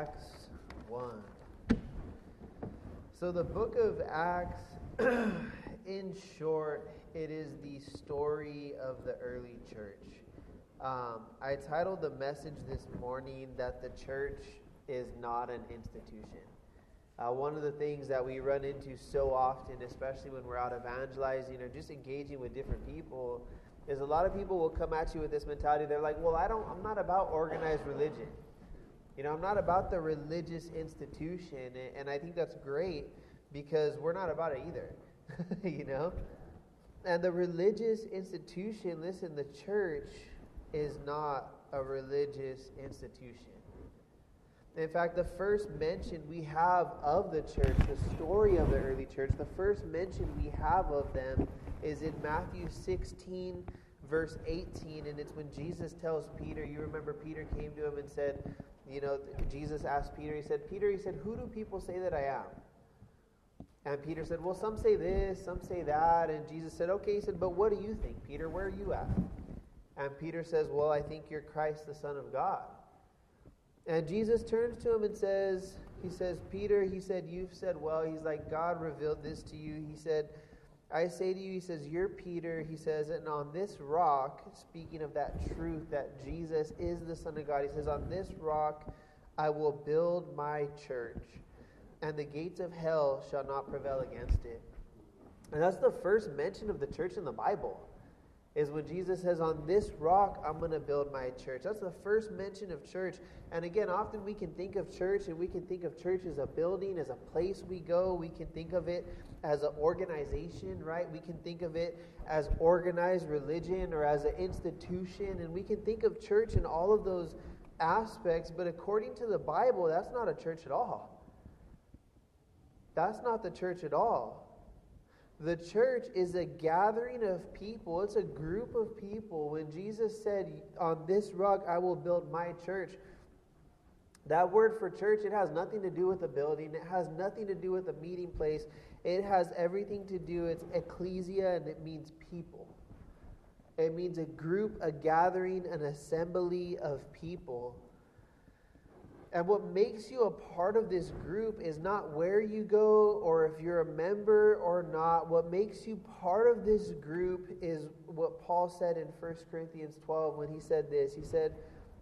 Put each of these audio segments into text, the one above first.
Acts 1. So, the book of Acts, in short, it is the story of the early church. Um, I titled the message this morning that the church is not an institution. Uh, one of the things that we run into so often, especially when we're out evangelizing or just engaging with different people, is a lot of people will come at you with this mentality. They're like, "Well, I don't. I'm not about organized religion. You know, I'm not about the religious institution." And I think that's great because we're not about it either. you know, and the religious institution. Listen, the church is not a religious institution. In fact, the first mention we have of the church, the story of the early church, the first mention we have of them is in Matthew 16, verse 18. And it's when Jesus tells Peter, you remember Peter came to him and said, you know, Jesus asked Peter, he said, Peter, he said, who do people say that I am? And Peter said, well, some say this, some say that. And Jesus said, okay. He said, but what do you think, Peter? Where are you at? And Peter says, well, I think you're Christ, the Son of God. And Jesus turns to him and says, He says, Peter, he said, You've said well. He's like, God revealed this to you. He said, I say to you, he says, You're Peter. He says, and on this rock, speaking of that truth that Jesus is the Son of God, he says, On this rock I will build my church, and the gates of hell shall not prevail against it. And that's the first mention of the church in the Bible is when Jesus says, On this rock I'm going to build my church. That's the first mention of church. And again, often we can think of church and we can think of church as a building, as a place we go. We can think of it as an organization, right? We can think of it as organized religion or as an institution. And we can think of church in all of those aspects. But according to the Bible, that's not a church at all. That's not the church at all. The church is a gathering of people, it's a group of people. When Jesus said, On this rock I will build my church, that word for church, it has nothing to do with a building, it has nothing to do with a meeting place. It has everything to do, it's ecclesia, and it means people. It means a group, a gathering, an assembly of people. And what makes you a part of this group is not where you go or if you're a member or not. What makes you part of this group is what Paul said in 1 Corinthians 12 when he said this. He said,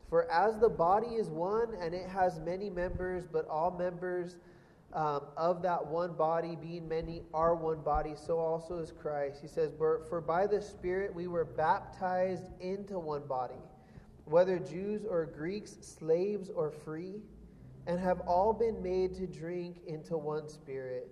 For as the body is one and it has many members, but all members um, of that one body, being many, are one body, so also is Christ. He says, For by the Spirit we were baptized into one body whether Jews or Greeks, slaves or free, and have all been made to drink into one spirit.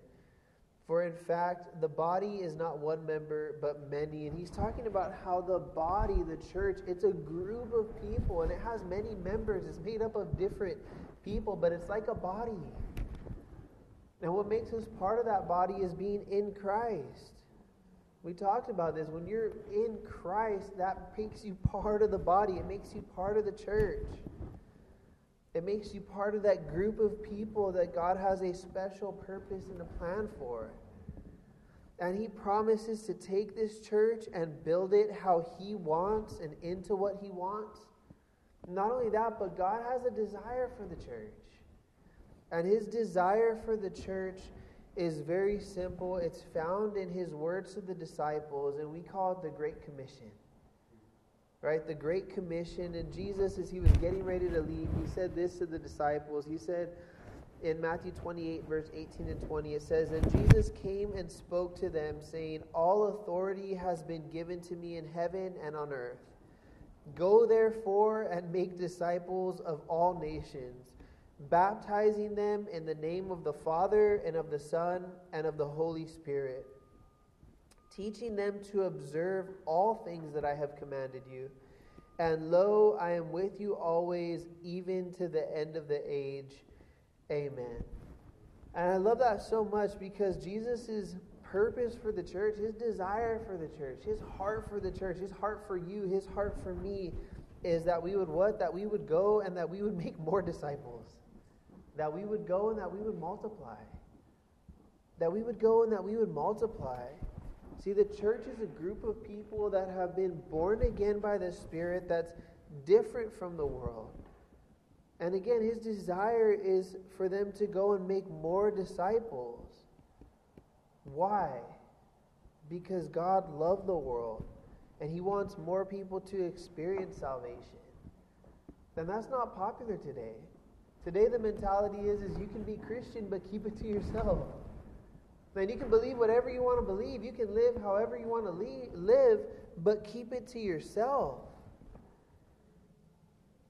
For in fact, the body is not one member, but many. And he's talking about how the body, the church, it's a group of people and it has many members. It's made up of different people, but it's like a body. And what makes us part of that body is being in Christ. We talked about this. When you're in Christ, that makes you part of the body, it makes you part of the church. It makes you part of that group of people that God has a special purpose and a plan for. And He promises to take this church and build it how He wants and into what He wants. Not only that, but God has a desire for the church. And His desire for the church is very simple. It's found in his words to the disciples, and we call it the Great Commission. Right? The Great Commission. And Jesus, as he was getting ready to leave, he said this to the disciples. He said in Matthew 28, verse 18 and 20, it says, And Jesus came and spoke to them, saying, All authority has been given to me in heaven and on earth. Go therefore and make disciples of all nations baptizing them in the name of the Father and of the Son and of the Holy Spirit, teaching them to observe all things that I have commanded you. And lo, I am with you always, even to the end of the age. Amen. And I love that so much because Jesus' purpose for the church, his desire for the church, his heart for the church, his heart for you, his heart for me is that we would what? That we would go and that we would make more disciples that we would go and that we would multiply. That we would go and that we would multiply. See, the church is a group of people that have been born again by the Spirit that's different from the world. And again, his desire is for them to go and make more disciples. Why? Because God loved the world and he wants more people to experience salvation. Then that's not popular today. Today the mentality is is you can be Christian but keep it to yourself. Man, you can believe whatever you want to believe. You can live however you want to live, but keep it to yourself.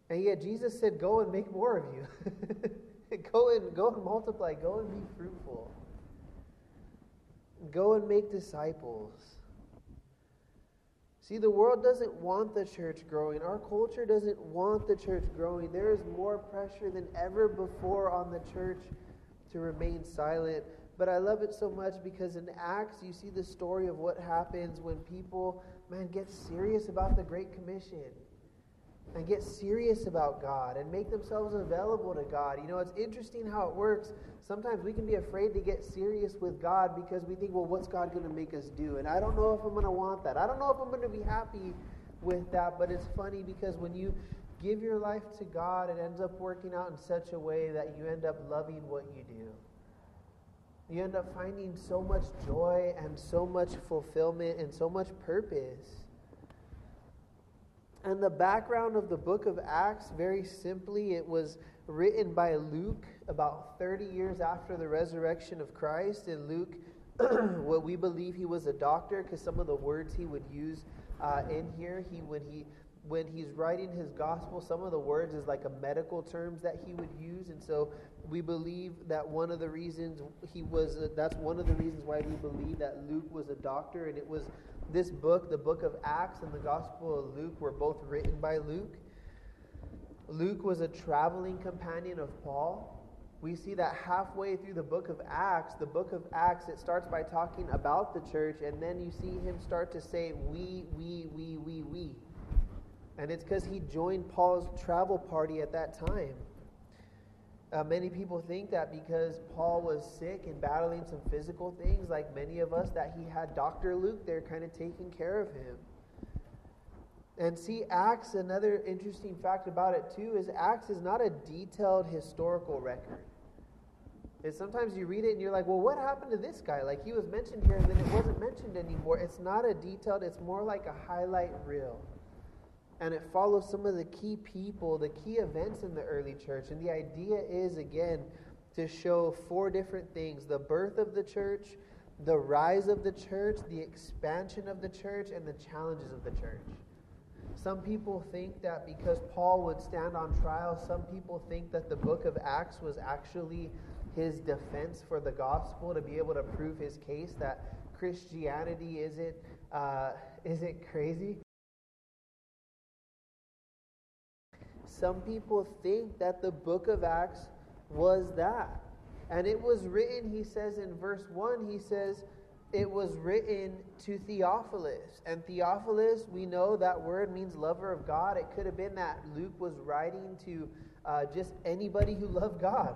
And yet Jesus said, Go and make more of you. go and go and multiply. Go and be fruitful. Go and make disciples. See, the world doesn't want the church growing. Our culture doesn't want the church growing. There is more pressure than ever before on the church to remain silent. But I love it so much because in Acts, you see the story of what happens when people, man, get serious about the Great Commission and get serious about God and make themselves available to God. You know, it's interesting how it works. Sometimes we can be afraid to get serious with God because we think, well, what's God going to make us do? And I don't know if I'm going to want that. I don't know if I'm going to be happy with that. But it's funny because when you give your life to God, it ends up working out in such a way that you end up loving what you do. You end up finding so much joy and so much fulfillment and so much purpose. And the background of the book of Acts, very simply, it was written by Luke about 30 years after the resurrection of Christ. And Luke, what we believe he was a doctor, because some of the words he would use uh, in here, he when he when he's writing his gospel, some of the words is like a medical terms that he would use, and so we believe that one of the reasons he was that's one of the reasons why we believe that Luke was a doctor, and it was this book, the book of Acts and the Gospel of Luke, were both written by Luke. Luke was a traveling companion of Paul. We see that halfway through the book of Acts, the book of Acts, it starts by talking about the church, and then you see him start to say, we, we, we, we, we. And it's because he joined Paul's travel party at that time. Uh, many people think that because Paul was sick and battling some physical things, like many of us, that he had Dr. Luke there kind of taking care of him. And see, Acts, another interesting fact about it too, is Acts is not a detailed historical record. It's sometimes you read it and you're like, well, what happened to this guy? Like he was mentioned here and then it wasn't mentioned anymore. It's not a detailed, it's more like a highlight reel and it follows some of the key people, the key events in the early church. And the idea is, again, to show four different things the birth of the church, the rise of the church, the expansion of the church, and the challenges of the church. Some people think that because Paul would stand on trial, some people think that the book of Acts was actually his defense for the gospel to be able to prove his case that Christianity isn't, uh, isn't crazy. Some people think that the book of Acts was that. And it was written, he says in verse 1, he says, it was written to Theophilus. And Theophilus, we know that word means lover of God. It could have been that Luke was writing to uh, just anybody who loved God.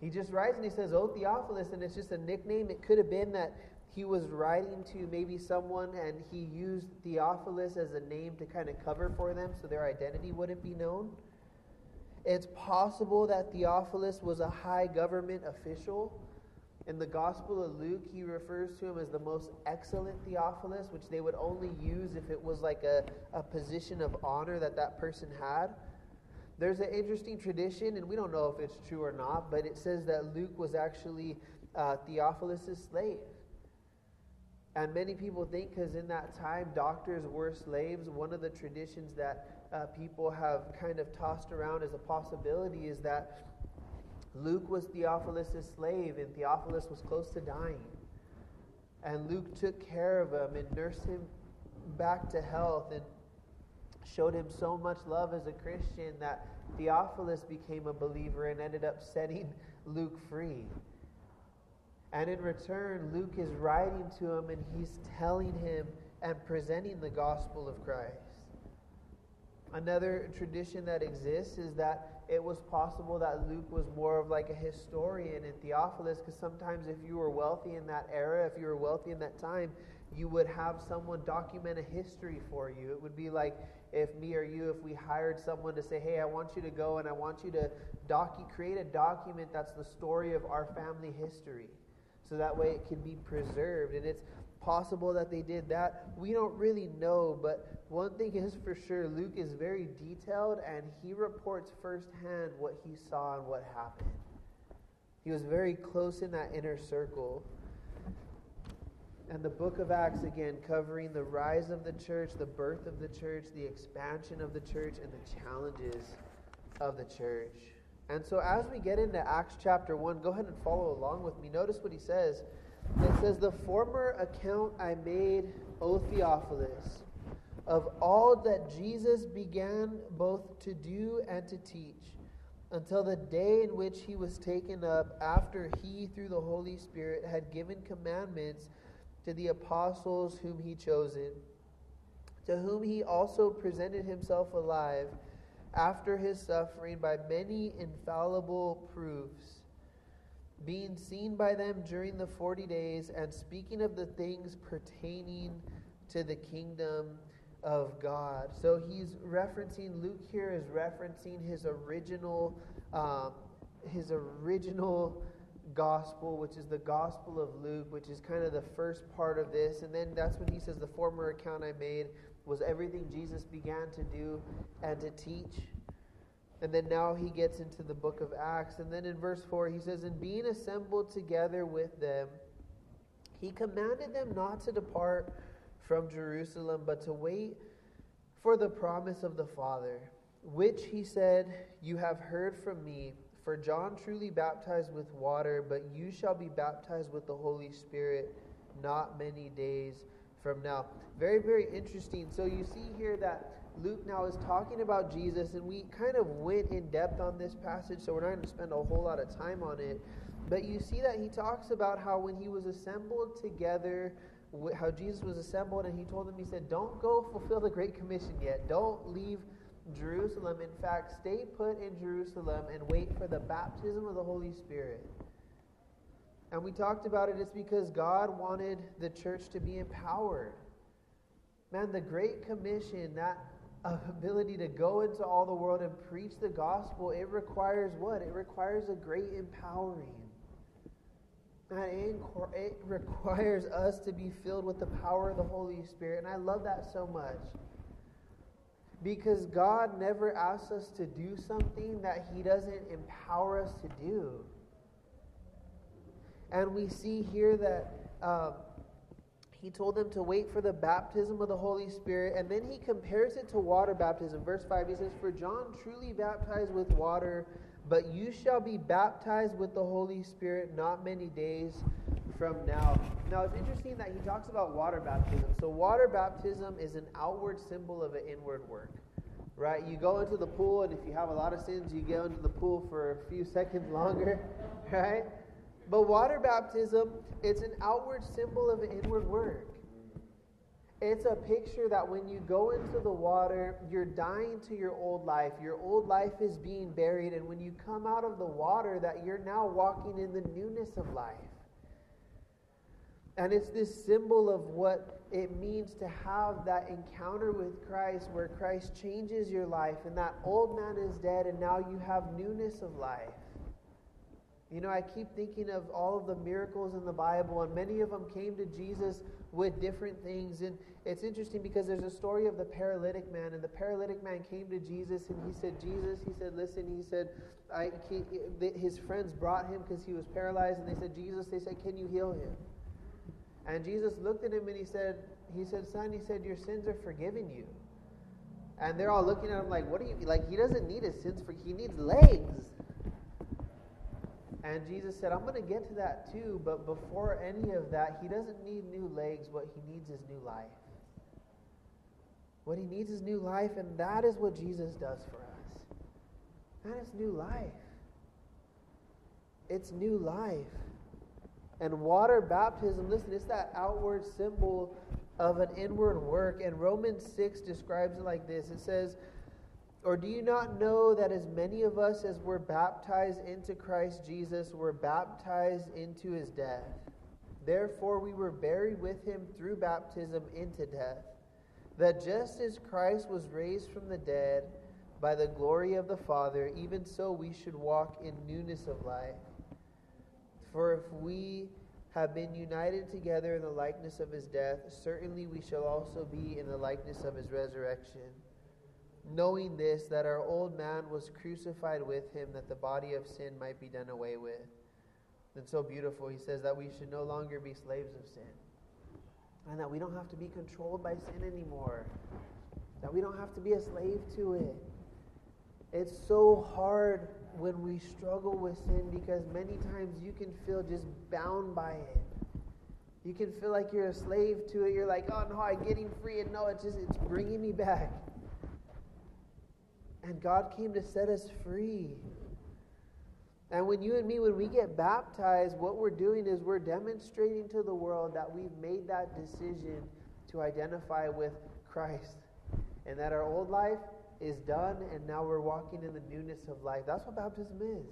He just writes and he says, Oh, Theophilus, and it's just a nickname. It could have been that he was writing to maybe someone and he used Theophilus as a name to kind of cover for them so their identity wouldn't be known. It's possible that Theophilus was a high government official. In the Gospel of Luke, he refers to him as the most excellent Theophilus, which they would only use if it was like a, a position of honor that that person had. There's an interesting tradition, and we don't know if it's true or not, but it says that Luke was actually uh, Theophilus' slave. And many people think because in that time doctors were slaves, one of the traditions that uh, people have kind of tossed around as a possibility is that Luke was Theophilus' slave and Theophilus was close to dying. And Luke took care of him and nursed him back to health and showed him so much love as a Christian that Theophilus became a believer and ended up setting Luke free. And in return, Luke is writing to him and he's telling him and presenting the gospel of Christ. Another tradition that exists is that it was possible that Luke was more of like a historian and Theophilus, because sometimes if you were wealthy in that era, if you were wealthy in that time, you would have someone document a history for you. It would be like if me or you, if we hired someone to say, hey, I want you to go and I want you to docu- create a document that's the story of our family history. So that way it can be preserved. And it's possible that they did that. We don't really know, but one thing is for sure Luke is very detailed and he reports firsthand what he saw and what happened. He was very close in that inner circle. And the book of Acts, again, covering the rise of the church, the birth of the church, the expansion of the church, and the challenges of the church. And so, as we get into Acts chapter 1, go ahead and follow along with me. Notice what he says. It says, The former account I made, O Theophilus, of all that Jesus began both to do and to teach, until the day in which he was taken up, after he, through the Holy Spirit, had given commandments to the apostles whom he chosen, to whom he also presented himself alive after his suffering by many infallible proofs, being seen by them during the forty days, and speaking of the things pertaining to the kingdom of God. So he's referencing, Luke here is referencing his original, um, his original gospel, which is the gospel of Luke, which is kind of the first part of this. And then that's when he says, The former account I made was everything Jesus began to do and to teach. And then now he gets into the book of Acts. And then in verse 4, he says, And being assembled together with them, he commanded them not to depart from Jerusalem, but to wait for the promise of the Father, which he said, You have heard from me. For John truly baptized with water, but you shall be baptized with the Holy Spirit not many days from now. Very, very interesting. So you see here that Luke now is talking about Jesus, and we kind of went in depth on this passage, so we're not going to spend a whole lot of time on it. But you see that he talks about how when he was assembled together, how Jesus was assembled, and he told them, he said, Don't go fulfill the Great Commission yet. Don't leave Jerusalem. In fact, stay put in Jerusalem and wait for the baptism of the Holy Spirit. And we talked about it, it's because God wanted the church to be empowered. Man, the Great Commission, that ability to go into all the world and preach the gospel, it requires what? It requires a great empowering. Man, it, it requires us to be filled with the power of the Holy Spirit. And I love that so much. Because God never asks us to do something that He doesn't empower us to do. And we see here that um, He told them to wait for the baptism of the Holy Spirit, and then He compares it to water baptism. Verse 5, He says, For John truly baptized with water, but you shall be baptized with the Holy Spirit not many days from now. Now, it's interesting that he talks about water baptism. So, water baptism is an outward symbol of an inward work, right? You go into the pool, and if you have a lot of sins, you go into the pool for a few seconds longer, right? But water baptism, it's an outward symbol of an inward work. It's a picture that when you go into the water, you're dying to your old life. Your old life is being buried, and when you come out of the water, that you're now walking in the newness of life. And it's this symbol of what it means to have that encounter with Christ where Christ changes your life and that old man is dead and now you have newness of life. You know, I keep thinking of all of the miracles in the Bible, and many of them came to Jesus with different things. And it's interesting because there's a story of the paralytic man, and the paralytic man came to Jesus and he said, Jesus, he said, listen, he said, his friends brought him because he was paralyzed, and they said, Jesus, they said, can you heal him? And Jesus looked at him and he said, he said, son, he said, your sins are forgiven you. And they're all looking at him like, what do you, like, he doesn't need his sins for, he needs legs. And Jesus said, I'm going to get to that too, but before any of that, he doesn't need new legs. What he needs is new life. What he needs is new life, and that is what Jesus does for us. That is new life. It's new life. And water baptism, listen, it's that outward symbol of an inward work. And Romans 6 describes it like this it says, Or do you not know that as many of us as were baptized into Christ Jesus were baptized into his death? Therefore, we were buried with him through baptism into death that just as Christ was raised from the dead by the glory of the Father, even so we should walk in newness of life. For if we have been united together in the likeness of his death, certainly we shall also be in the likeness of his resurrection. Knowing this, that our old man was crucified with him, that the body of sin might be done away with. And so beautiful, he says that we should no longer be slaves of sin and that we don't have to be controlled by sin anymore, that we don't have to be a slave to it. It's so hard when we struggle with sin because many times you can feel just bound by it. You can feel like you're a slave to it. You're like, oh no, I'm getting free, and no, it's just it's bringing me back. And God came to set us free. And when you and me, when we get baptized, what we're doing is we're demonstrating to the world that we've made that decision to identify with Christ. And that our old life is done, and now we're walking in the newness of life. That's what baptism is.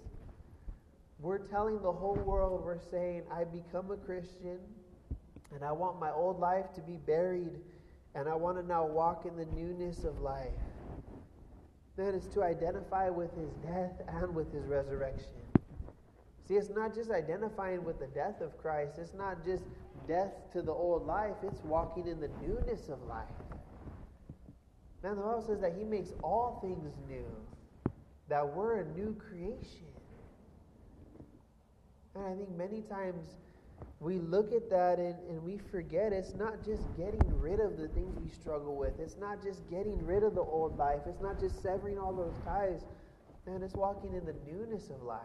We're telling the whole world, we're saying, I become a Christian, and I want my old life to be buried, and I want to now walk in the newness of life. That is to identify with his death and with his resurrection. See, it's not just identifying with the death of Christ, it's not just death to the old life, it's walking in the newness of life. Man, the Bible says that He makes all things new, that we're a new creation. And I think many times we look at that and, and we forget it's not just getting rid of the things we struggle with, it's not just getting rid of the old life, it's not just severing all those ties. Man, it's walking in the newness of life.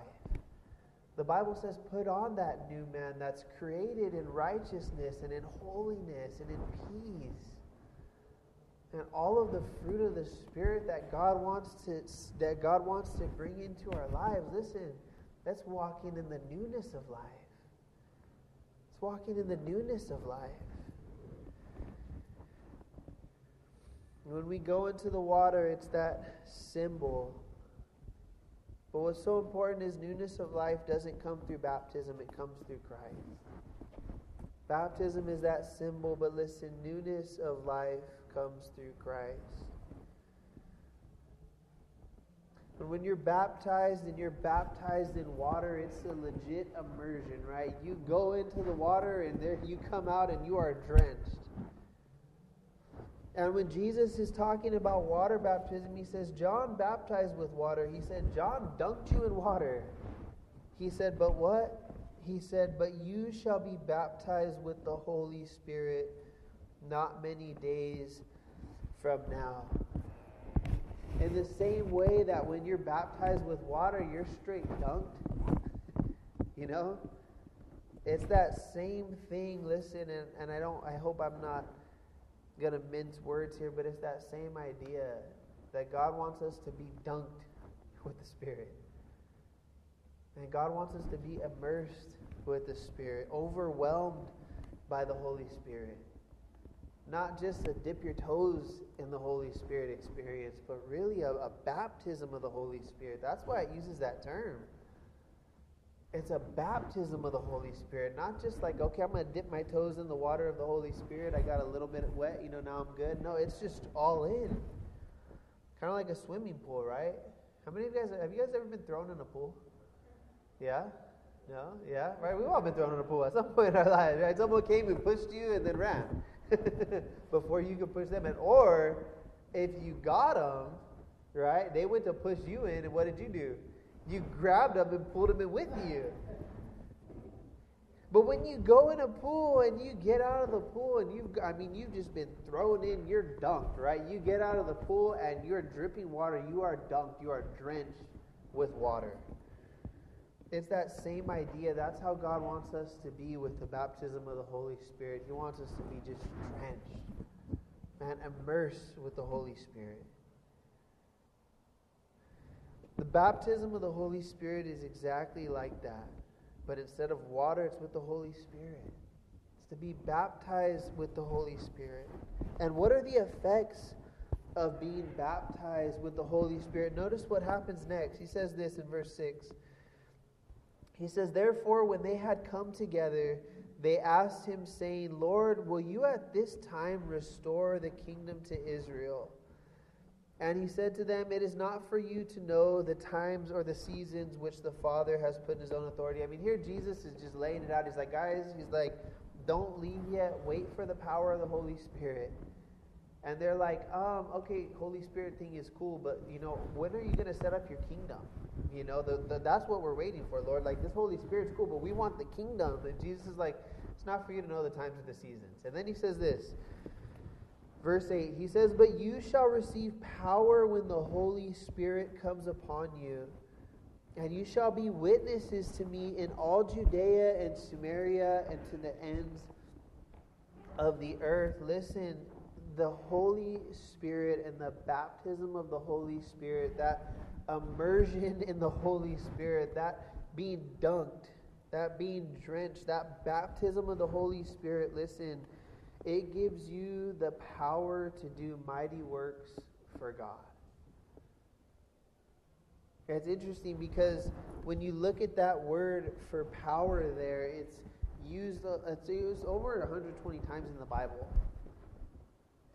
The Bible says, put on that new man that's created in righteousness and in holiness and in peace. And all of the fruit of the Spirit that God wants to that God wants to bring into our lives. Listen, that's walking in the newness of life. It's walking in the newness of life. When we go into the water, it's that symbol but what's so important is newness of life doesn't come through baptism, it comes through Christ. Baptism is that symbol, but listen, newness of life comes through Christ. And when you're baptized and you're baptized in water, it's a legit immersion, right? You go into the water and there you come out and you are drenched. And when Jesus is talking about water baptism, he says, John baptized with water. He said, John dunked you in water. He said, But what? He said, But you shall be baptized with the Holy Spirit not many days from now. In the same way that when you're baptized with water, you're straight dunked. you know? It's that same thing. Listen, and, and I don't I hope I'm not to mince words here, but it's that same idea that God wants us to be dunked with the Spirit. And God wants us to be immersed with the Spirit, overwhelmed by the Holy Spirit. Not just a dip your toes in the Holy Spirit experience, but really a, a baptism of the Holy Spirit. That's why it uses that term. It's a baptism of the Holy Spirit, not just like, okay, I'm going to dip my toes in the water of the Holy Spirit. I got a little bit wet, you know, now I'm good. No, it's just all in. Kind of like a swimming pool, right? How many of you guys, have you guys ever been thrown in a pool? Yeah? No? Yeah? Right? We've all been thrown in a pool at some point in our lives, right? Someone came and pushed you and then ran before you could push them in. Or if you got them, right, they went to push you in, and what did you do? You grabbed them and pulled them in with you. But when you go in a pool and you get out of the pool and you've, I mean, you've just been thrown in, you're dunked, right? You get out of the pool and you're dripping water, you are dunked, you are drenched with water. It's that same idea. That's how God wants us to be with the baptism of the Holy Spirit. He wants us to be just drenched and immersed with the Holy Spirit. The baptism of the Holy Spirit is exactly like that. But instead of water, it's with the Holy Spirit. It's to be baptized with the Holy Spirit. And what are the effects of being baptized with the Holy Spirit? Notice what happens next. He says this in verse 6 He says, Therefore, when they had come together, they asked him, saying, Lord, will you at this time restore the kingdom to Israel? And he said to them, It is not for you to know the times or the seasons which the Father has put in his own authority. I mean, here Jesus is just laying it out. He's like, Guys, he's like, don't leave yet. Wait for the power of the Holy Spirit. And they're like, um, okay, Holy Spirit thing is cool, but you know, when are you going to set up your kingdom? You know, the, the, that's what we're waiting for, Lord. Like, this Holy Spirit's cool, but we want the kingdom. And Jesus is like, it's not for you to know the times of the seasons. And then he says this, verse 8, he says, But you shall receive power when the Holy Spirit comes upon you. And you shall be witnesses to me in all Judea and Samaria and to the ends of the earth. Listen, the Holy Spirit and the baptism of the Holy Spirit, that immersion in the Holy Spirit, that being dunked, that being drenched, that baptism of the Holy Spirit, listen, it gives you the power to do mighty works for God. It's interesting because when you look at that word for power there, it's used uh, it's used over 120 times in the Bible.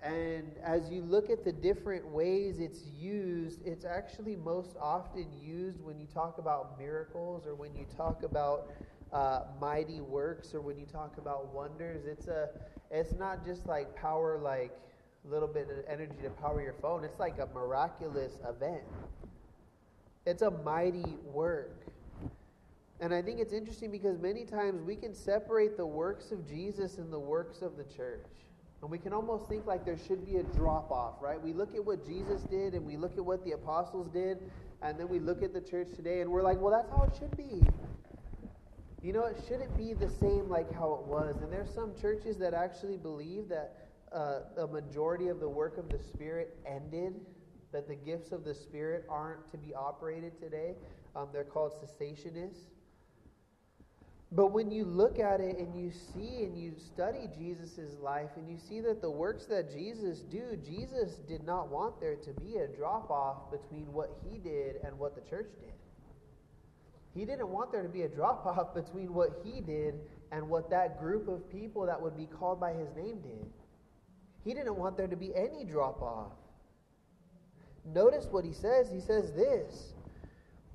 And as you look at the different ways it's used, it's actually most often used when you talk about miracles or when you talk about uh, mighty works or when you talk about wonders. It's a, it's not just like power, like a little bit of energy to power your phone. It's like a miraculous event. It's a mighty work. And I think it's interesting because many times we can separate the works of Jesus and the works of the church. And we can almost think like there should be a drop off, right? We look at what Jesus did and we look at what the apostles did, and then we look at the church today and we're like, well, that's how it should be. You know, it shouldn't be the same like how it was. And there's some churches that actually believe that uh, a majority of the work of the Spirit ended, that the gifts of the Spirit aren't to be operated today. Um, they're called cessationists. But when you look at it and you see and you study Jesus' life and you see that the works that Jesus do, Jesus did not want there to be a drop off between what he did and what the church did. He didn't want there to be a drop off between what he did and what that group of people that would be called by his name did. He didn't want there to be any drop off. Notice what he says. He says this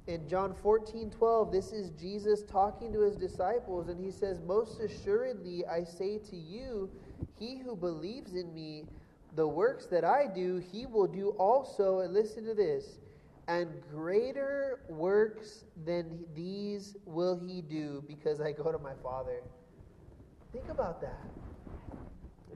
in John 14, 12, this is Jesus talking to his disciples, and he says, Most assuredly, I say to you, he who believes in me, the works that I do, he will do also. And listen to this and greater works than these will he do because I go to my Father. Think about that.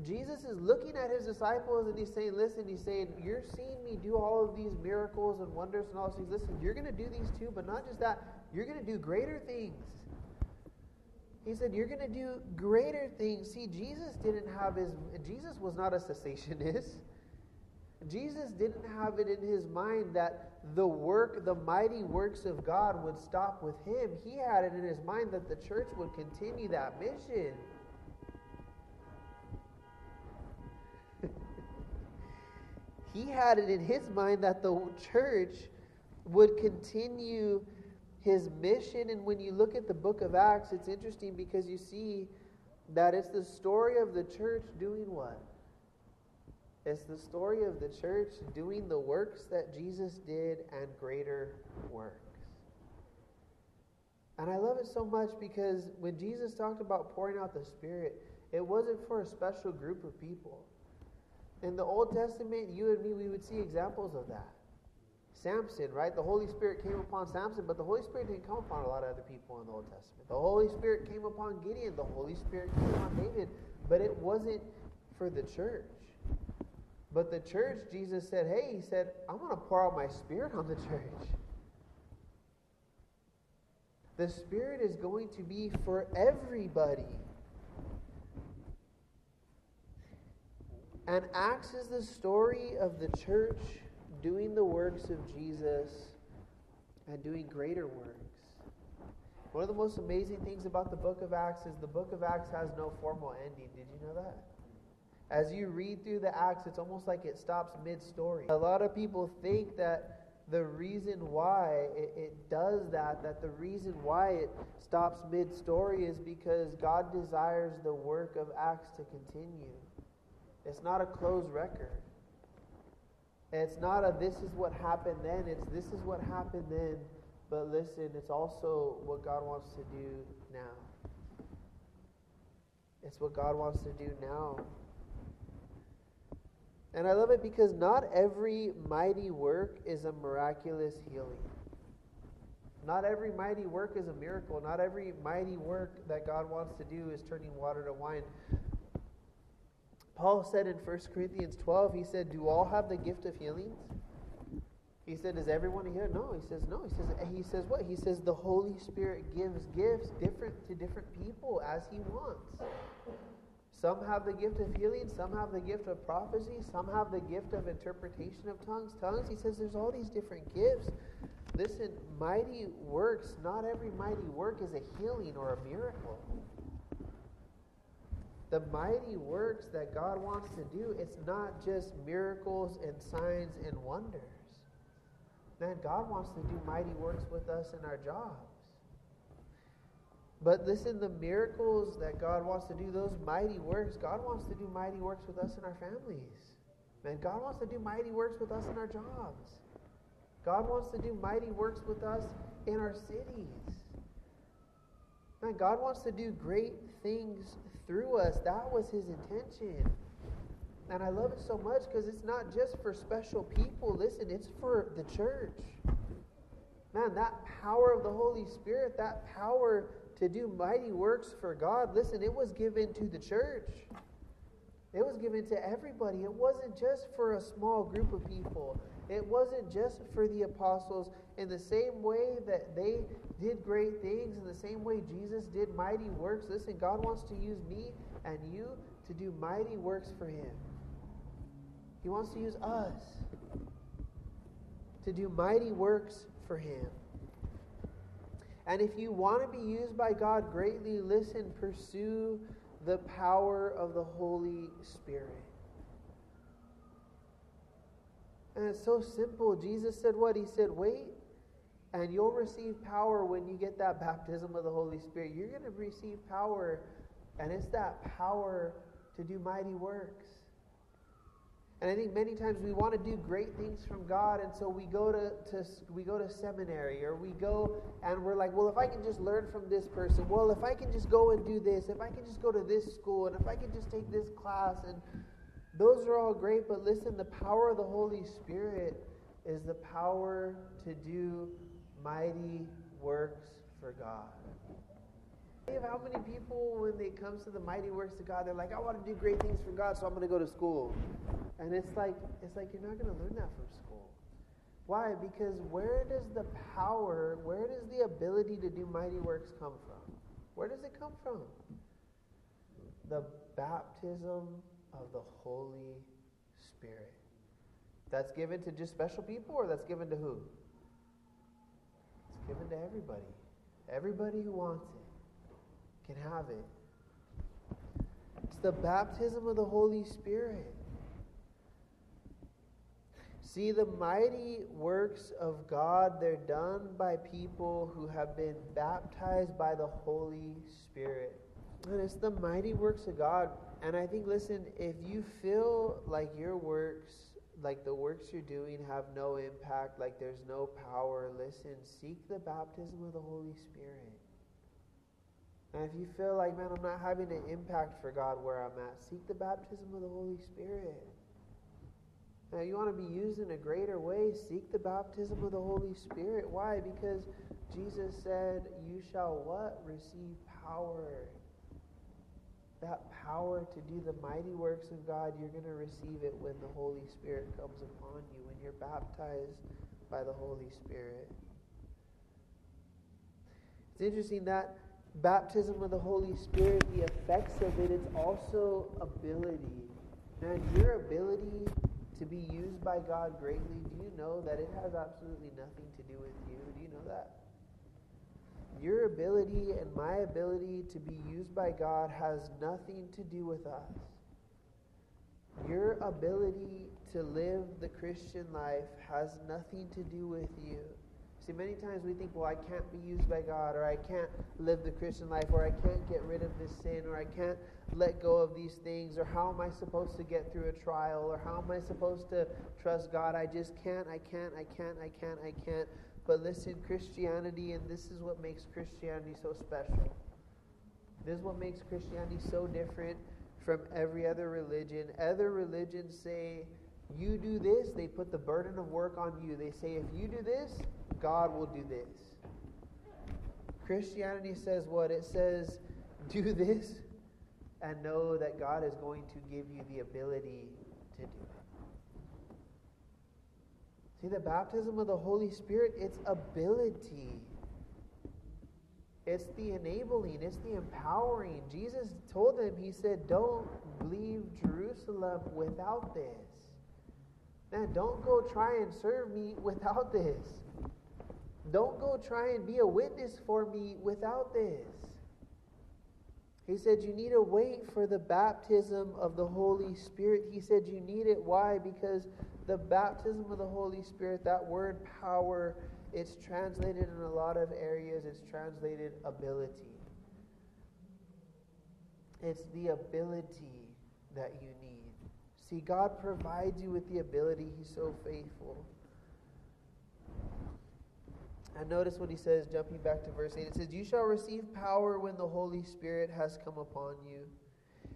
Jesus is looking at his disciples and he's saying, Listen, he's saying, You're seeing me do all of these miracles and wonders and all these things. Listen, you're going to do these too, but not just that, you're going to do greater things. He said, You're going to do greater things. See, Jesus didn't have his, Jesus was not a cessationist. Jesus didn't have it in his mind that the work, the mighty works of God would stop with him. He had it in his mind that the church would continue that mission. He had it in his mind that the church would continue his mission. And when you look at the book of Acts, it's interesting because you see that it's the story of the church doing what? It's the story of the church doing the works that Jesus did and greater works. And I love it so much because when Jesus talked about pouring out the Spirit, it wasn't for a special group of people. In the Old Testament, you and me, we would see examples of that. Samson, right? The Holy Spirit came upon Samson, but the Holy Spirit didn't come upon a lot of other people in the Old Testament. The Holy Spirit came upon Gideon, the Holy Spirit came upon David, but it wasn't for the church. But the church, Jesus said, hey, he said, I'm going to pour out my spirit on the church. The spirit is going to be for everybody. And Acts is the story of the church doing the works of Jesus and doing greater works. One of the most amazing things about the book of Acts is the book of Acts has no formal ending. Did you know that? As you read through the Acts, it's almost like it stops mid story. A lot of people think that the reason why it, it does that, that the reason why it stops mid story is because God desires the work of Acts to continue. It's not a closed record. It's not a this is what happened then, it's this is what happened then. But listen, it's also what God wants to do now. It's what God wants to do now. And I love it because not every mighty work is a miraculous healing. Not every mighty work is a miracle. Not every mighty work that God wants to do is turning water to wine. Paul said in 1 Corinthians 12, he said, Do all have the gift of healings? He said, Is everyone here? No. He says, No. He says, he says what? He says the Holy Spirit gives gifts different to different people as he wants. Some have the gift of healing, some have the gift of prophecy, some have the gift of interpretation of tongues. Tongues, he says there's all these different gifts. Listen, mighty works, not every mighty work is a healing or a miracle. The mighty works that God wants to do, it's not just miracles and signs and wonders. Man, God wants to do mighty works with us in our jobs. But listen, the miracles that God wants to do, those mighty works, God wants to do mighty works with us in our families. Man, God wants to do mighty works with us in our jobs. God wants to do mighty works with us in our cities. Man, God wants to do great things through us. That was his intention. And I love it so much because it's not just for special people. Listen, it's for the church. Man, that power of the Holy Spirit, that power to do mighty works for God, listen, it was given to the church. It was given to everybody. It wasn't just for a small group of people. It wasn't just for the apostles. In the same way that they did great things, in the same way Jesus did mighty works, listen, God wants to use me and you to do mighty works for Him. He wants to use us to do mighty works for Him. And if you want to be used by God greatly, listen, pursue the power of the Holy Spirit. And it's so simple. Jesus said what? He said, wait, and you'll receive power when you get that baptism of the Holy Spirit. You're going to receive power, and it's that power to do mighty works. And I think many times we want to do great things from God, and so we go to, to we go to seminary or we go and we're like, well, if I can just learn from this person, well, if I can just go and do this, if I can just go to this school, and if I can just take this class, and those are all great. But listen, the power of the Holy Spirit is the power to do mighty works for God. How many people, when it comes to the mighty works of God, they're like, I want to do great things for God, so I'm going to go to school. And it's like, it's like you're not going to learn that from school. Why? Because where does the power, where does the ability to do mighty works come from? Where does it come from? The baptism of the Holy Spirit. That's given to just special people, or that's given to who? Given to everybody. Everybody who wants it can have it. It's the baptism of the Holy Spirit. See, the mighty works of God, they're done by people who have been baptized by the Holy Spirit. And it's the mighty works of God. And I think, listen, if you feel like your works, like the works you're doing, have no impact, like there's no power, listen, seek the baptism of the Holy Spirit. And if you feel like, man, I'm not having an impact for God where I'm at, seek the baptism of the Holy Spirit. Now, you want to be used in a greater way, seek the baptism of the Holy Spirit. Why? Because Jesus said, You shall what? Receive power. That power to do the mighty works of God, you're going to receive it when the Holy Spirit comes upon you, when you're baptized by the Holy Spirit. It's interesting that baptism of the Holy Spirit, the effects of it, it's also ability. Man, your ability to be used by God greatly, do you know that it has absolutely nothing to do with you? Do you know that? Your ability and my ability to be used by God has nothing to do with us. Your ability to live the Christian life has nothing to do with you. See, many times we think, well, I can't be used by God, or I can't live the Christian life, or I can't get rid of this sin, or I can't let go of these things, or how am I supposed to get through a trial, or how am I supposed to trust God? I just can't, I can't, I can't, I can't, I can't. But listen, Christianity, and this is what makes Christianity so special. This is what makes Christianity so different from every other religion. Other religions say, you do this, they put the burden of work on you. They say, if you do this, God will do this. Christianity says what? It says, do this and know that God is going to give you the ability to do it. See, the baptism of the Holy Spirit, it's ability. It's the enabling, it's the empowering. Jesus told them, He said, Don't leave Jerusalem without this. Man, don't go try and serve me without this. Don't go try and be a witness for me without this. He said, You need to wait for the baptism of the Holy Spirit. He said, You need it. Why? Because the baptism of the Holy Spirit, that word power, it's translated in a lot of areas, it's translated ability. It's the ability that you need. See, God provides you with the ability, He's so faithful. And notice what he says, jumping back to verse 8. It says, You shall receive power when the Holy Spirit has come upon you,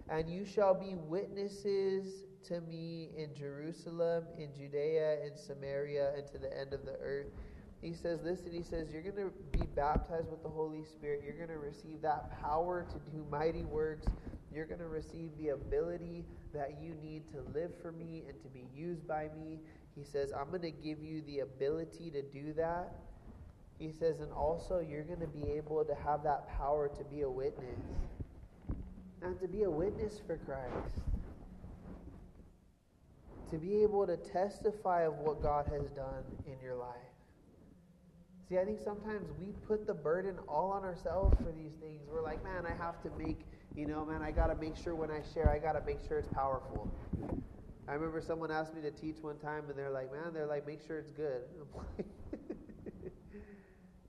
and you shall be witnesses to me in Jerusalem, in Judea, in Samaria, and to the end of the earth. He says, Listen, he says, You're going to be baptized with the Holy Spirit. You're going to receive that power to do mighty works. You're going to receive the ability that you need to live for me and to be used by me. He says, I'm going to give you the ability to do that. He says, and also you're going to be able to have that power to be a witness and to be a witness for Christ. To be able to testify of what God has done in your life. See, I think sometimes we put the burden all on ourselves for these things. We're like, man, I have to make, you know, man, I got to make sure when I share, I got to make sure it's powerful. I remember someone asked me to teach one time, and they're like, man, they're like, make sure it's good.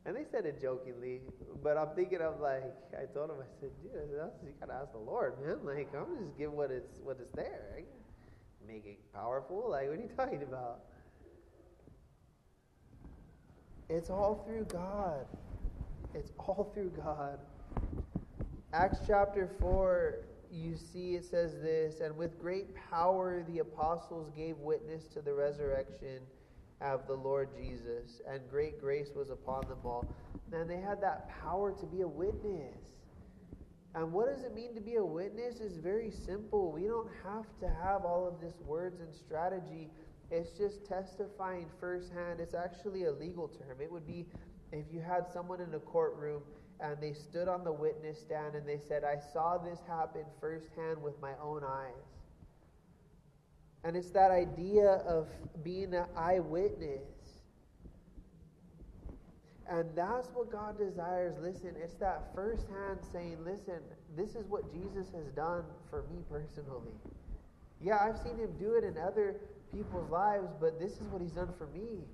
And they said it jokingly, but I'm thinking of like I told him, I said, dude, that's, you gotta ask the Lord, man. Like I'm just giving what it's what is there. Make it powerful. Like what are you talking about? It's all through God. It's all through God. Acts chapter four, you see it says this, and with great power the apostles gave witness to the resurrection of the Lord Jesus, and great grace was upon them all. Man, they had that power to be a witness. And what does it mean to be a witness? Is very simple. We don't have to have all of this words and strategy. It's just testifying firsthand. It's actually a legal term. It would be if you had someone in a courtroom and they stood on the witness stand and they said, I saw this happen firsthand with my own eyes. And it's that idea of being an eyewitness. And that's what God desires. Listen, it's that firsthand saying, listen, this is what Jesus has done for me personally. Yeah, I've seen him do it in other people's lives, but this is what he's done for me.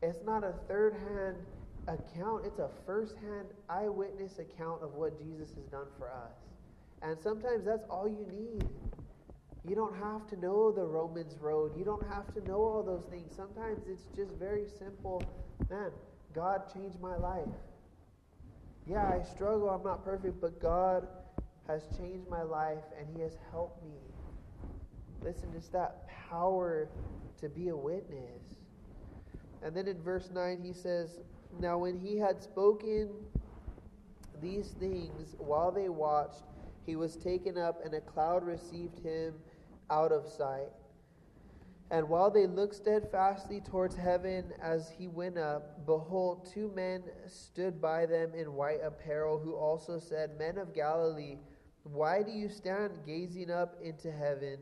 It's not a third hand account, it's a first hand eyewitness account of what Jesus has done for us. And sometimes that's all you need. You don't have to know the Romans road. You don't have to know all those things. Sometimes it's just very simple. Man, God changed my life. Yeah, I struggle. I'm not perfect, but God has changed my life and He has helped me. Listen, it's that power to be a witness. And then in verse 9, he says, Now when he had spoken these things while they watched, he was taken up, and a cloud received him out of sight. And while they looked steadfastly towards heaven as he went up, behold, two men stood by them in white apparel, who also said, Men of Galilee, why do you stand gazing up into heaven?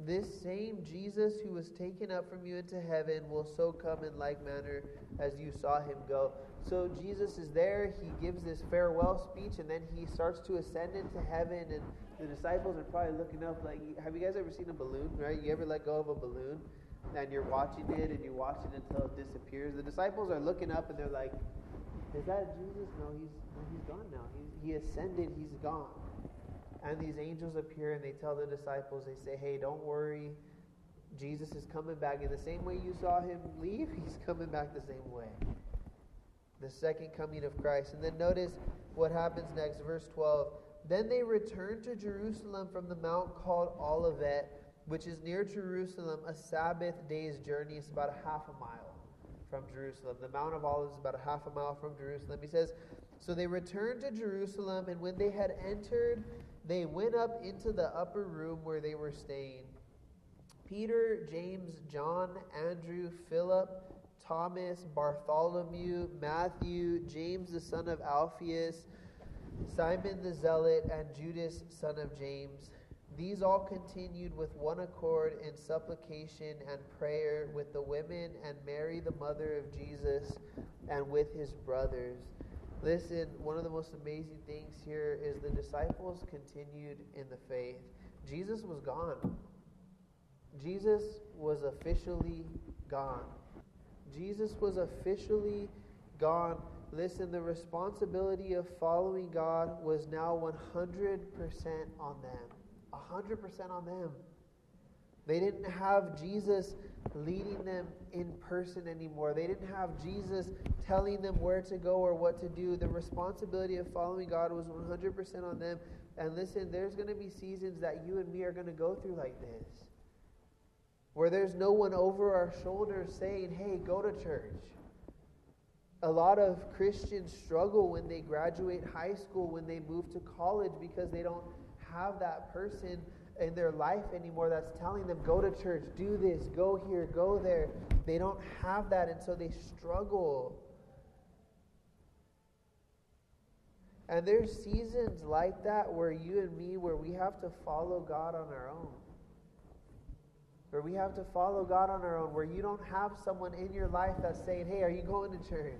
this same Jesus who was taken up from you into heaven will so come in like manner as you saw him go. So Jesus is there, he gives this farewell speech, and then he starts to ascend into heaven, and the disciples are probably looking up like, have you guys ever seen a balloon, right? You ever let go of a balloon? And you're watching it, and you watch it until it disappears. The disciples are looking up, and they're like, is that Jesus? No, he's, he's gone now. He's, he ascended, he's gone. And these angels appear, and they tell the disciples, they say, hey, don't worry. Jesus is coming back in the same way you saw him leave, he's coming back the same way the second coming of Christ. And then notice what happens next, verse 12. Then they returned to Jerusalem from the mount called Olivet, which is near Jerusalem, a Sabbath day's journey. It's about a half a mile from Jerusalem. The Mount of Olives is about a half a mile from Jerusalem. He says, So they returned to Jerusalem, and when they had entered, they went up into the upper room where they were staying. Peter, James, John, Andrew, Philip, Thomas, Bartholomew, Matthew, James the son of Alphaeus, Simon the Zealot, and Judas son of James. These all continued with one accord in supplication and prayer with the women and Mary, the mother of Jesus, and with his brothers. Listen, one of the most amazing things here is the disciples continued in the faith. Jesus was gone. Jesus was officially gone. Jesus was officially gone. Listen, the responsibility of following God was now 100% on them. 100% on them. They didn't have Jesus leading them in person anymore. They didn't have Jesus telling them where to go or what to do. The responsibility of following God was 100% on them. And listen, there's going to be seasons that you and me are going to go through like this where there's no one over our shoulders saying, hey, go to church. A lot of Christians struggle when they graduate high school, when they move to college, because they don't have that person in their life anymore that's telling them, go to church, do this, go here, go there. They don't have that, and so they struggle. And there's seasons like that where you and me, where we have to follow God on our own where we have to follow God on our own, where you don't have someone in your life that's saying, Hey, are you going to church?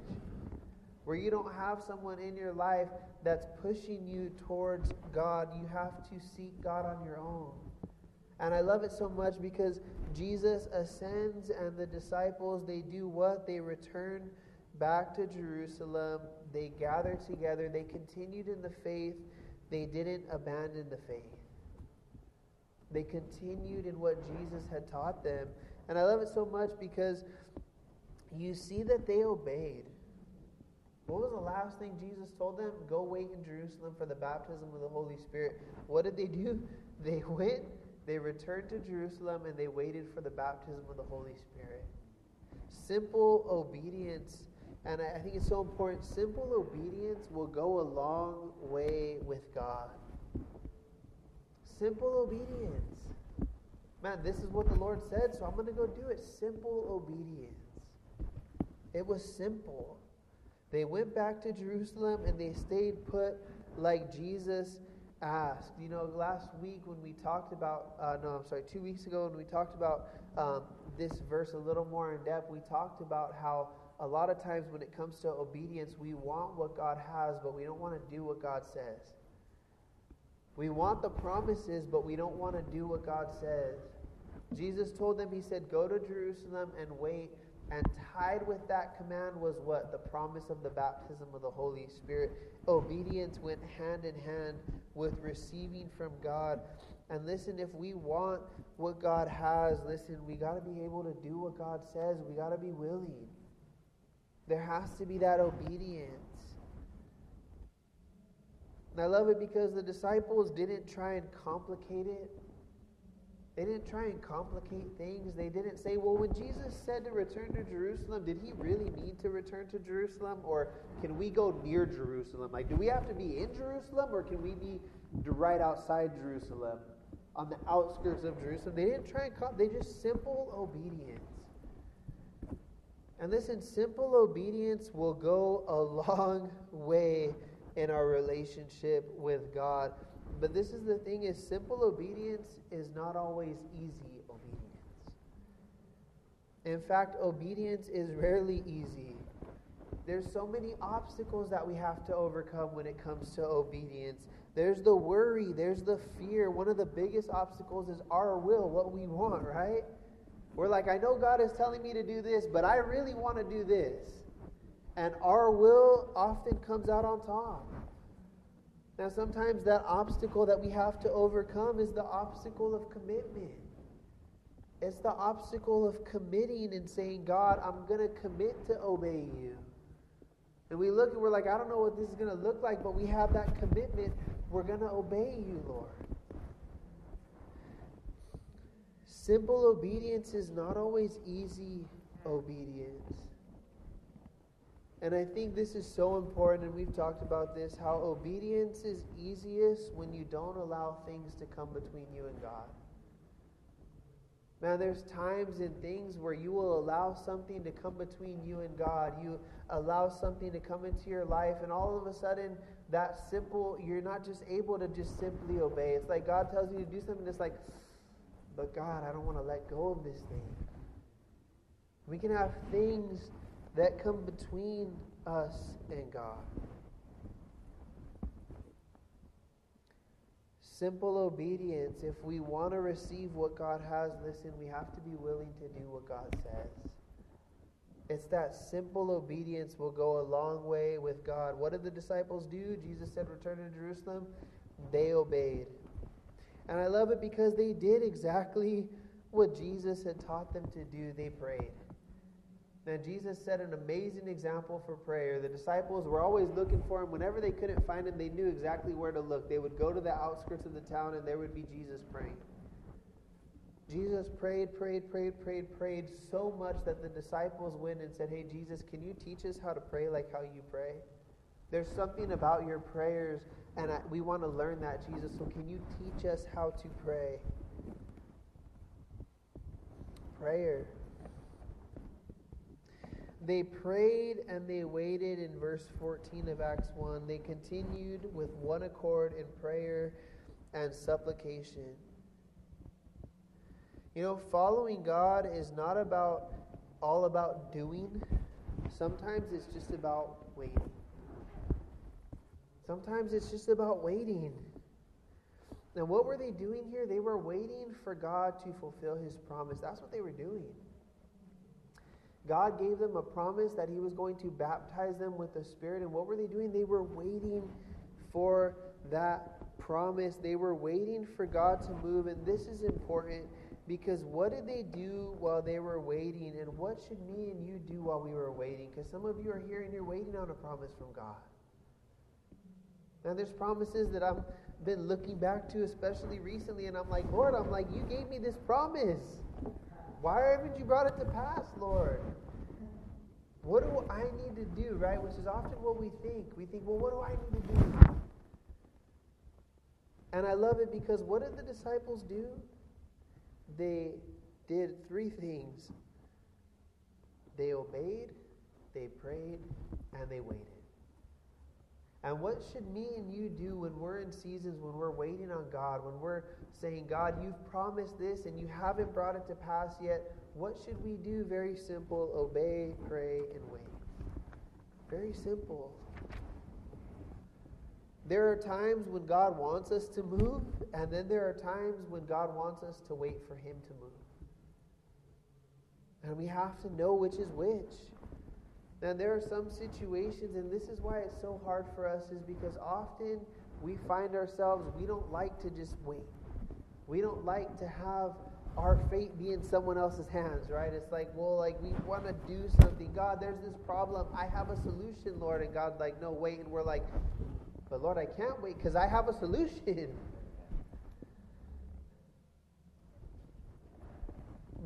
Where you don't have someone in your life that's pushing you towards God. You have to seek God on your own. And I love it so much because Jesus ascends and the disciples, they do what? They return back to Jerusalem. They gather together. They continued in the faith. They didn't abandon the faith. They continued in what Jesus had taught them. And I love it so much because you see that they obeyed. What was the last thing Jesus told them? Go wait in Jerusalem for the baptism of the Holy Spirit. What did they do? They went, they returned to Jerusalem, and they waited for the baptism of the Holy Spirit. Simple obedience, and I think it's so important. Simple obedience will go a long way with God. Simple obedience. Man, this is what the Lord said, so I'm going to go do it. Simple obedience. It was simple. They went back to Jerusalem and they stayed put like Jesus asked. You know, last week when we talked about, uh, no, I'm sorry, two weeks ago when we talked about um, this verse a little more in depth, we talked about how a lot of times when it comes to obedience, we want what God has, but we don't want to do what God says. We want the promises, but we don't want to do what God says. Jesus told them, He said, Go to Jerusalem and wait. And tied with that command was what? The promise of the baptism of the Holy Spirit. Obedience went hand in hand with receiving from God. And listen, if we want what God has, listen, we got to be able to do what God says. We got to be willing. There has to be that obedience. And I love it because the disciples didn't try and complicate it. They didn't try and complicate things. They didn't say, well, when Jesus said to return to Jerusalem, did he really mean to return to Jerusalem? Or can we go near Jerusalem? Like, do we have to be in Jerusalem or can we be right outside Jerusalem, on the outskirts of Jerusalem? They didn't try and, com- they just simple obedience. And listen, simple obedience will go a long way in our relationship with God. But this is the thing is simple obedience is not always easy obedience. In fact, obedience is rarely easy. There's so many obstacles that we have to overcome when it comes to obedience. There's the worry, there's the fear. One of the biggest obstacles is our will, what we want, right? We're like, I know God is telling me to do this, but I really want to do this. And our will often comes out on top. Now, sometimes that obstacle that we have to overcome is the obstacle of commitment. It's the obstacle of committing and saying, God, I'm going to commit to obey you. And we look and we're like, I don't know what this is going to look like, but we have that commitment. We're going to obey you, Lord. Simple obedience is not always easy obedience. And I think this is so important, and we've talked about this how obedience is easiest when you don't allow things to come between you and God. Man, there's times and things where you will allow something to come between you and God. You allow something to come into your life, and all of a sudden, that simple, you're not just able to just simply obey. It's like God tells you to do something, it's like, but God, I don't want to let go of this thing. We can have things that come between us and God. Simple obedience. If we want to receive what God has, listen, we have to be willing to do what God says. It's that simple obedience will go a long way with God. What did the disciples do? Jesus said, Return to Jerusalem. They obeyed. And I love it because they did exactly what Jesus had taught them to do. They prayed. Now, Jesus set an amazing example for prayer. The disciples were always looking for him. Whenever they couldn't find him, they knew exactly where to look. They would go to the outskirts of the town, and there would be Jesus praying. Jesus prayed, prayed, prayed, prayed, prayed so much that the disciples went and said, Hey, Jesus, can you teach us how to pray like how you pray? There's something about your prayers, and I, we want to learn that, Jesus. So can you teach us how to pray? Prayer. They prayed and they waited in verse 14 of Acts 1. They continued with one accord in prayer and supplication. You know, following God is not about all about doing. Sometimes it's just about waiting. Sometimes it's just about waiting. Now, what were they doing here? They were waiting for God to fulfill his promise. That's what they were doing. God gave them a promise that He was going to baptize them with the Spirit. And what were they doing? They were waiting for that promise. They were waiting for God to move. And this is important because what did they do while they were waiting? And what should me and you do while we were waiting? Because some of you are here and you're waiting on a promise from God. Now, there's promises that I've been looking back to, especially recently, and I'm like, Lord, I'm like, you gave me this promise. Why haven't you brought it to pass, Lord? What do I need to do, right? Which is often what we think. We think, well, what do I need to do? And I love it because what did the disciples do? They did three things they obeyed, they prayed, and they waited. And what should me and you do when we're in seasons when we're waiting on God, when we're saying, God, you've promised this and you haven't brought it to pass yet? What should we do? Very simple obey, pray, and wait. Very simple. There are times when God wants us to move, and then there are times when God wants us to wait for Him to move. And we have to know which is which. And there are some situations, and this is why it's so hard for us, is because often we find ourselves, we don't like to just wait. We don't like to have our fate be in someone else's hands, right? It's like, well, like we want to do something. God, there's this problem. I have a solution, Lord. And God's like, no, wait. And we're like, but Lord, I can't wait because I have a solution.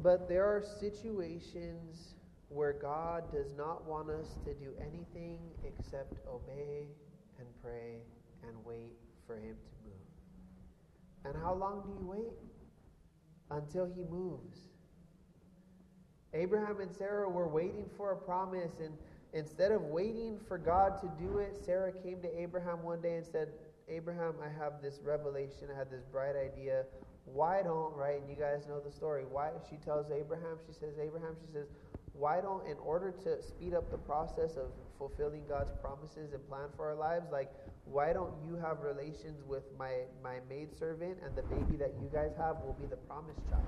but there are situations where God does not want us to do anything except obey and pray and wait for Him to move. And how long do you wait? Until He moves. Abraham and Sarah were waiting for a promise, and instead of waiting for God to do it, Sarah came to Abraham one day and said, Abraham, I have this revelation, I had this bright idea. Why don't, right? And you guys know the story. Why she tells Abraham, she says, Abraham, she says, why don't, in order to speed up the process of fulfilling God's promises and plan for our lives, like, why don't you have relations with my, my maidservant and the baby that you guys have will be the promised child?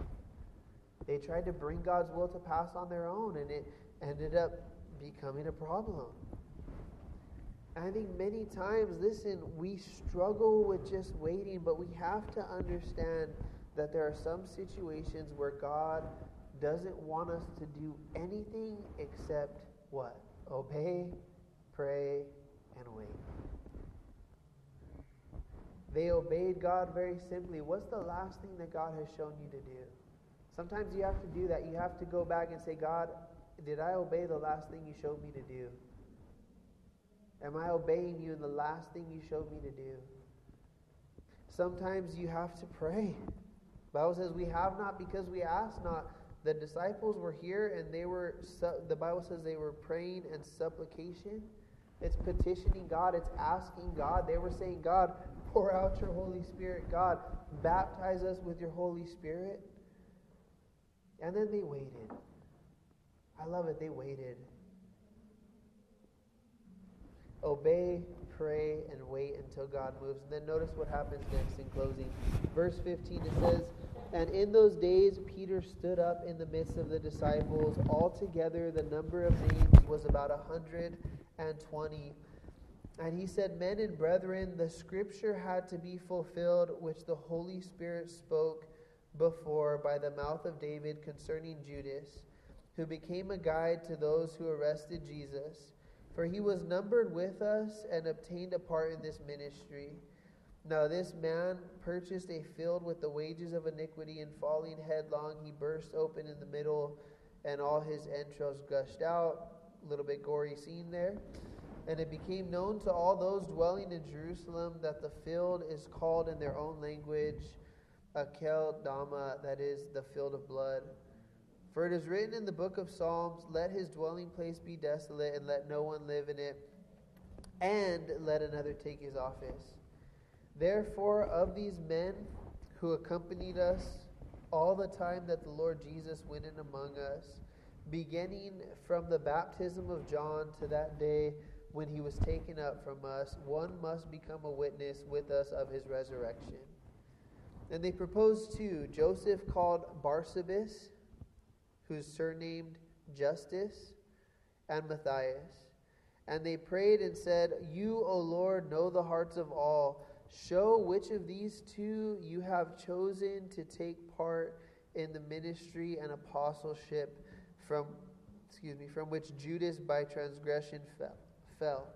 They tried to bring God's will to pass on their own, and it ended up becoming a problem. I think many times, listen, we struggle with just waiting, but we have to understand that there are some situations where God doesn't want us to do anything except what? Obey, pray, and wait. They obeyed God very simply. What's the last thing that God has shown you to do? Sometimes you have to do that. You have to go back and say, God, did I obey the last thing you showed me to do? Am I obeying you in the last thing you showed me to do? Sometimes you have to pray. The Bible says we have not because we ask not. The disciples were here and they were, the Bible says they were praying and supplication. It's petitioning God, it's asking God. They were saying, God, pour out your Holy Spirit. God, baptize us with your Holy Spirit. And then they waited. I love it. They waited. Obey, pray, and wait until God moves. And then notice what happens next in closing. Verse 15 it says, And in those days Peter stood up in the midst of the disciples. Altogether, the number of names was about a hundred and twenty. And he said, Men and brethren, the scripture had to be fulfilled, which the Holy Spirit spoke before by the mouth of David concerning Judas, who became a guide to those who arrested Jesus. For he was numbered with us and obtained a part in this ministry. Now, this man purchased a field with the wages of iniquity, and falling headlong, he burst open in the middle, and all his entrails gushed out. A little bit gory scene there. And it became known to all those dwelling in Jerusalem that the field is called in their own language Akel Dama, that is, the field of blood. For it is written in the book of Psalms, Let his dwelling place be desolate, and let no one live in it, and let another take his office. Therefore, of these men who accompanied us all the time that the Lord Jesus went in among us, beginning from the baptism of John to that day when he was taken up from us, one must become a witness with us of his resurrection. And they proposed two Joseph called Barsabas who's surnamed Justus, and Matthias. And they prayed and said, You, O Lord, know the hearts of all. Show which of these two you have chosen to take part in the ministry and apostleship from excuse me from which Judas by transgression fell, fell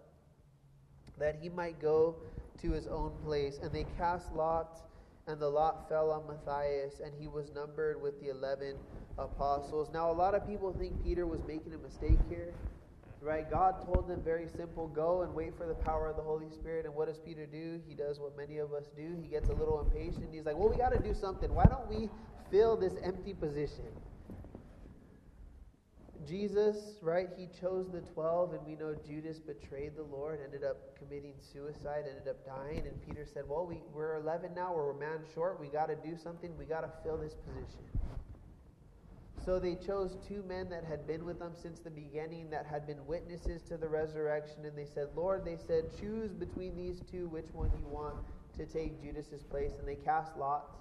that he might go to his own place and they cast lots and the lot fell on Matthias and he was numbered with the 11 apostles. Now, a lot of people think Peter was making a mistake here, right? God told them very simple go and wait for the power of the Holy Spirit. And what does Peter do? He does what many of us do. He gets a little impatient. He's like, well, we got to do something. Why don't we fill this empty position? Jesus, right, he chose the 12, and we know Judas betrayed the Lord, ended up committing suicide, ended up dying. And Peter said, Well, we, we're 11 now, we're a man short, we got to do something, we got to fill this position. So they chose two men that had been with them since the beginning, that had been witnesses to the resurrection, and they said, Lord, they said, choose between these two which one you want to take Judas's place. And they cast lots.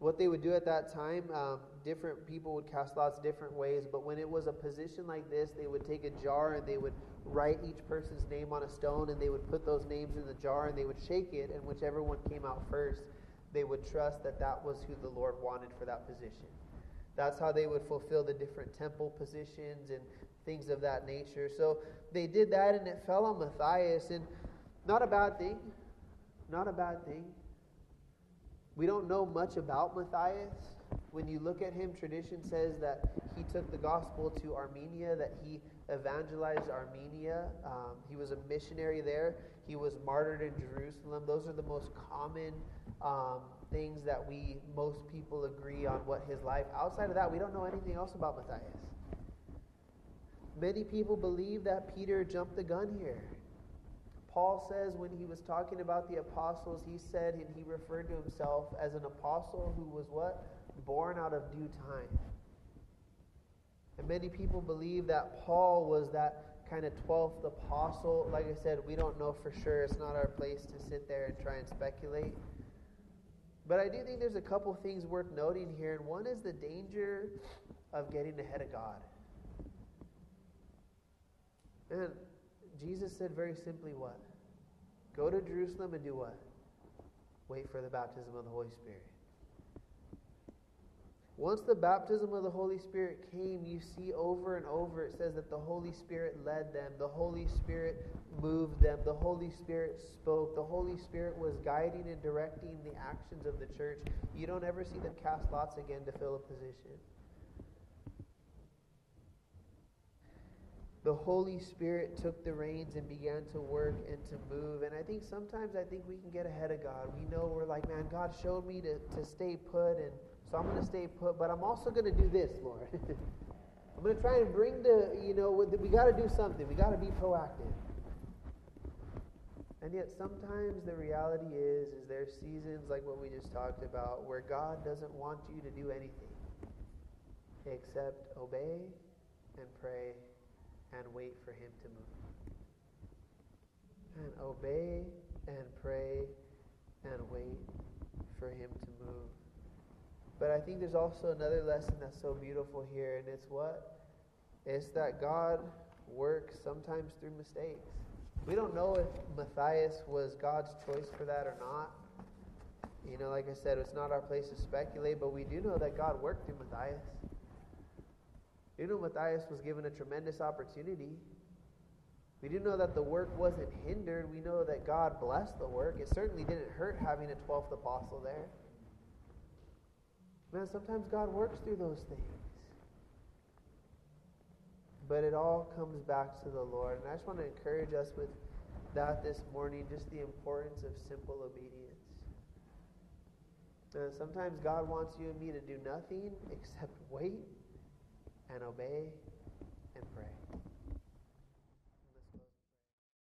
What they would do at that time, um, different people would cast lots different ways, but when it was a position like this, they would take a jar and they would write each person's name on a stone, and they would put those names in the jar and they would shake it, and whichever one came out first, they would trust that that was who the Lord wanted for that position. That's how they would fulfill the different temple positions and things of that nature. So they did that, and it fell on Matthias. And not a bad thing. Not a bad thing. We don't know much about Matthias. When you look at him, tradition says that he took the gospel to Armenia, that he evangelized Armenia. Um, he was a missionary there. He was martyred in Jerusalem. Those are the most common um, things that we, most people agree on what his life. Outside of that, we don't know anything else about Matthias. Many people believe that Peter jumped the gun here. Paul says when he was talking about the apostles, he said, and he referred to himself as an apostle who was what? Born out of due time. And many people believe that Paul was that kind of 12th apostle. Like I said, we don't know for sure. It's not our place to sit there and try and speculate. But I do think there's a couple things worth noting here, and one is the danger of getting ahead of God. And Jesus said very simply what? Go to Jerusalem and do what? Wait for the baptism of the Holy Spirit. Once the baptism of the Holy Spirit came, you see over and over it says that the Holy Spirit led them, the Holy Spirit moved them, the Holy Spirit spoke, the Holy Spirit was guiding and directing the actions of the church. You don't ever see them cast lots again to fill a position. the Holy Spirit took the reins and began to work and to move. And I think sometimes I think we can get ahead of God. We know we're like, man, God showed me to, to stay put, and so I'm going to stay put, but I'm also going to do this, Lord. I'm going to try and bring the, you know, we got to do something. We got to be proactive. And yet sometimes the reality is, is there's seasons like what we just talked about where God doesn't want you to do anything except obey and pray and wait for Him to move. And obey and pray and wait for Him to move. But I think there's also another lesson that's so beautiful here, and it's what? It's that God works sometimes through mistakes. We don't know if Matthias was God's choice for that or not. You know, like I said, it's not our place to speculate, but we do know that God worked through Matthias. You know, Matthias was given a tremendous opportunity. We do know that the work wasn't hindered. We know that God blessed the work. It certainly didn't hurt having a 12th apostle there. Man, sometimes God works through those things. But it all comes back to the Lord. And I just want to encourage us with that this morning, just the importance of simple obedience. And sometimes God wants you and me to do nothing except wait and obey and pray.